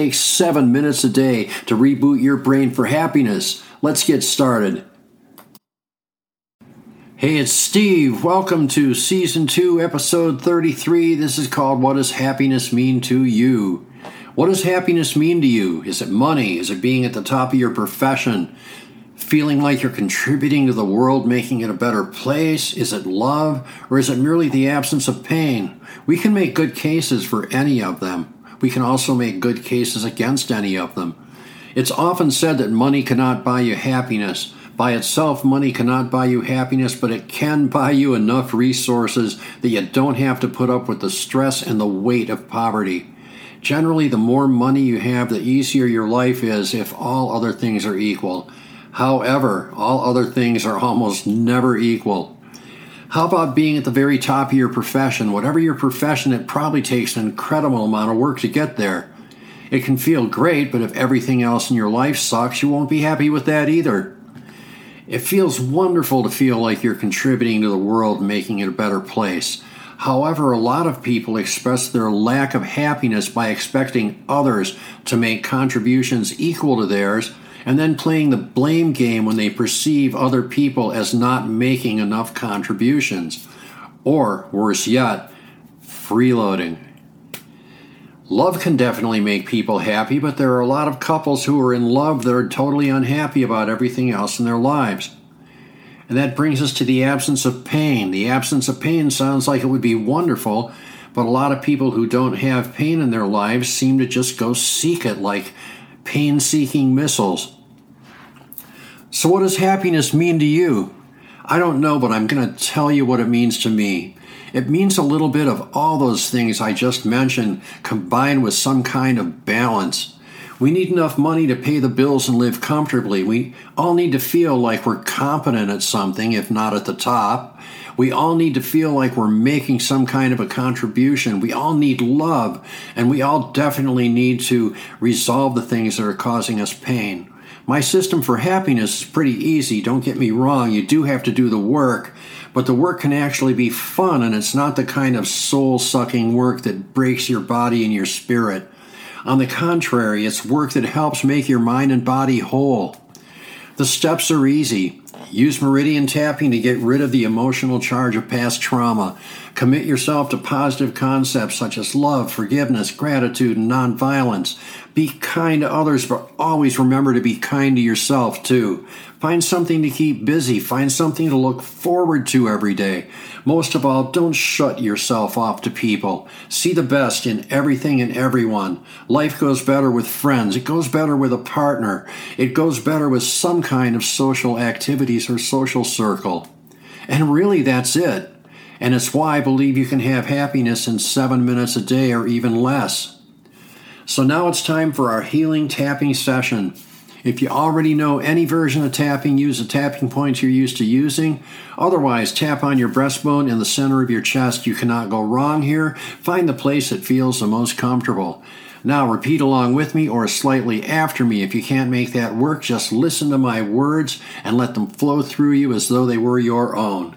takes seven minutes a day to reboot your brain for happiness. Let's get started. Hey, it's Steve. Welcome to Season 2, Episode 33. This is called What Does Happiness Mean to You? What does happiness mean to you? Is it money? Is it being at the top of your profession? Feeling like you're contributing to the world, making it a better place? Is it love? Or is it merely the absence of pain? We can make good cases for any of them we can also make good cases against any of them. It's often said that money cannot buy you happiness. By itself, money cannot buy you happiness, but it can buy you enough resources that you don't have to put up with the stress and the weight of poverty. Generally, the more money you have, the easier your life is if all other things are equal. However, all other things are almost never equal. How about being at the very top of your profession? Whatever your profession, it probably takes an incredible amount of work to get there. It can feel great, but if everything else in your life sucks, you won't be happy with that either. It feels wonderful to feel like you're contributing to the world making it a better place. However, a lot of people express their lack of happiness by expecting others to make contributions equal to theirs and then playing the blame game when they perceive other people as not making enough contributions. Or, worse yet, freeloading. Love can definitely make people happy, but there are a lot of couples who are in love that are totally unhappy about everything else in their lives. And that brings us to the absence of pain. The absence of pain sounds like it would be wonderful, but a lot of people who don't have pain in their lives seem to just go seek it like pain seeking missiles. So, what does happiness mean to you? I don't know, but I'm going to tell you what it means to me. It means a little bit of all those things I just mentioned combined with some kind of balance. We need enough money to pay the bills and live comfortably. We all need to feel like we're competent at something, if not at the top. We all need to feel like we're making some kind of a contribution. We all need love, and we all definitely need to resolve the things that are causing us pain. My system for happiness is pretty easy, don't get me wrong. You do have to do the work, but the work can actually be fun, and it's not the kind of soul sucking work that breaks your body and your spirit. On the contrary, it's work that helps make your mind and body whole. The steps are easy. Use meridian tapping to get rid of the emotional charge of past trauma. Commit yourself to positive concepts such as love, forgiveness, gratitude, and nonviolence. Be kind to others, but always remember to be kind to yourself, too. Find something to keep busy. Find something to look forward to every day. Most of all, don't shut yourself off to people. See the best in everything and everyone. Life goes better with friends. It goes better with a partner. It goes better with some kind of social activities or social circle. And really, that's it. And it's why I believe you can have happiness in seven minutes a day or even less. So now it's time for our healing tapping session. If you already know any version of tapping, use the tapping points you're used to using. Otherwise, tap on your breastbone in the center of your chest. You cannot go wrong here. Find the place that feels the most comfortable. Now, repeat along with me or slightly after me. If you can't make that work, just listen to my words and let them flow through you as though they were your own.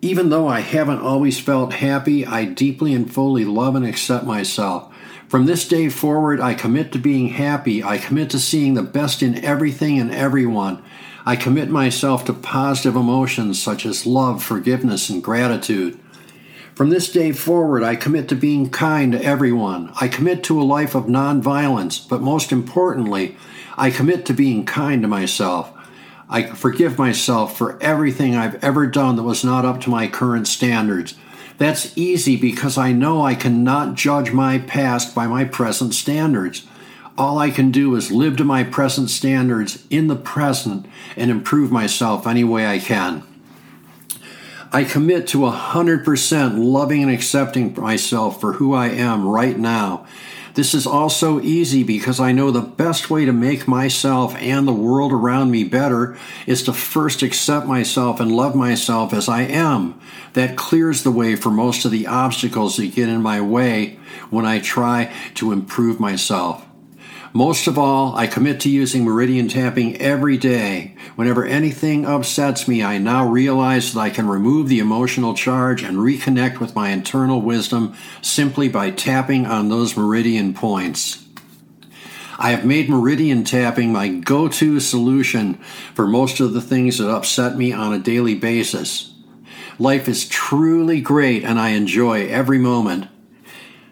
Even though I haven't always felt happy, I deeply and fully love and accept myself. From this day forward, I commit to being happy. I commit to seeing the best in everything and everyone. I commit myself to positive emotions such as love, forgiveness, and gratitude. From this day forward, I commit to being kind to everyone. I commit to a life of nonviolence, but most importantly, I commit to being kind to myself. I forgive myself for everything I've ever done that was not up to my current standards. That's easy because I know I cannot judge my past by my present standards. All I can do is live to my present standards in the present and improve myself any way I can. I commit to 100% loving and accepting myself for who I am right now. This is also easy because I know the best way to make myself and the world around me better is to first accept myself and love myself as I am. That clears the way for most of the obstacles that get in my way when I try to improve myself. Most of all, I commit to using meridian tapping every day. Whenever anything upsets me, I now realize that I can remove the emotional charge and reconnect with my internal wisdom simply by tapping on those meridian points. I have made meridian tapping my go to solution for most of the things that upset me on a daily basis. Life is truly great and I enjoy every moment.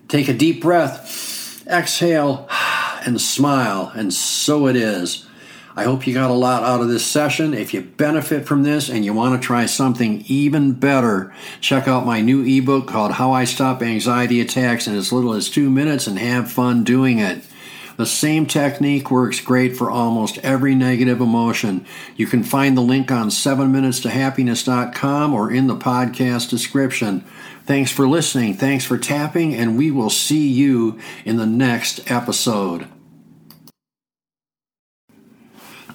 Take a deep breath, exhale and smile, and so it is. I hope you got a lot out of this session. If you benefit from this and you want to try something even better, check out my new ebook called How I Stop Anxiety Attacks in as little as two minutes and have fun doing it. The same technique works great for almost every negative emotion. You can find the link on 7minutestohappiness.com or in the podcast description. Thanks for listening. Thanks for tapping, and we will see you in the next episode.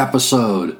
episode.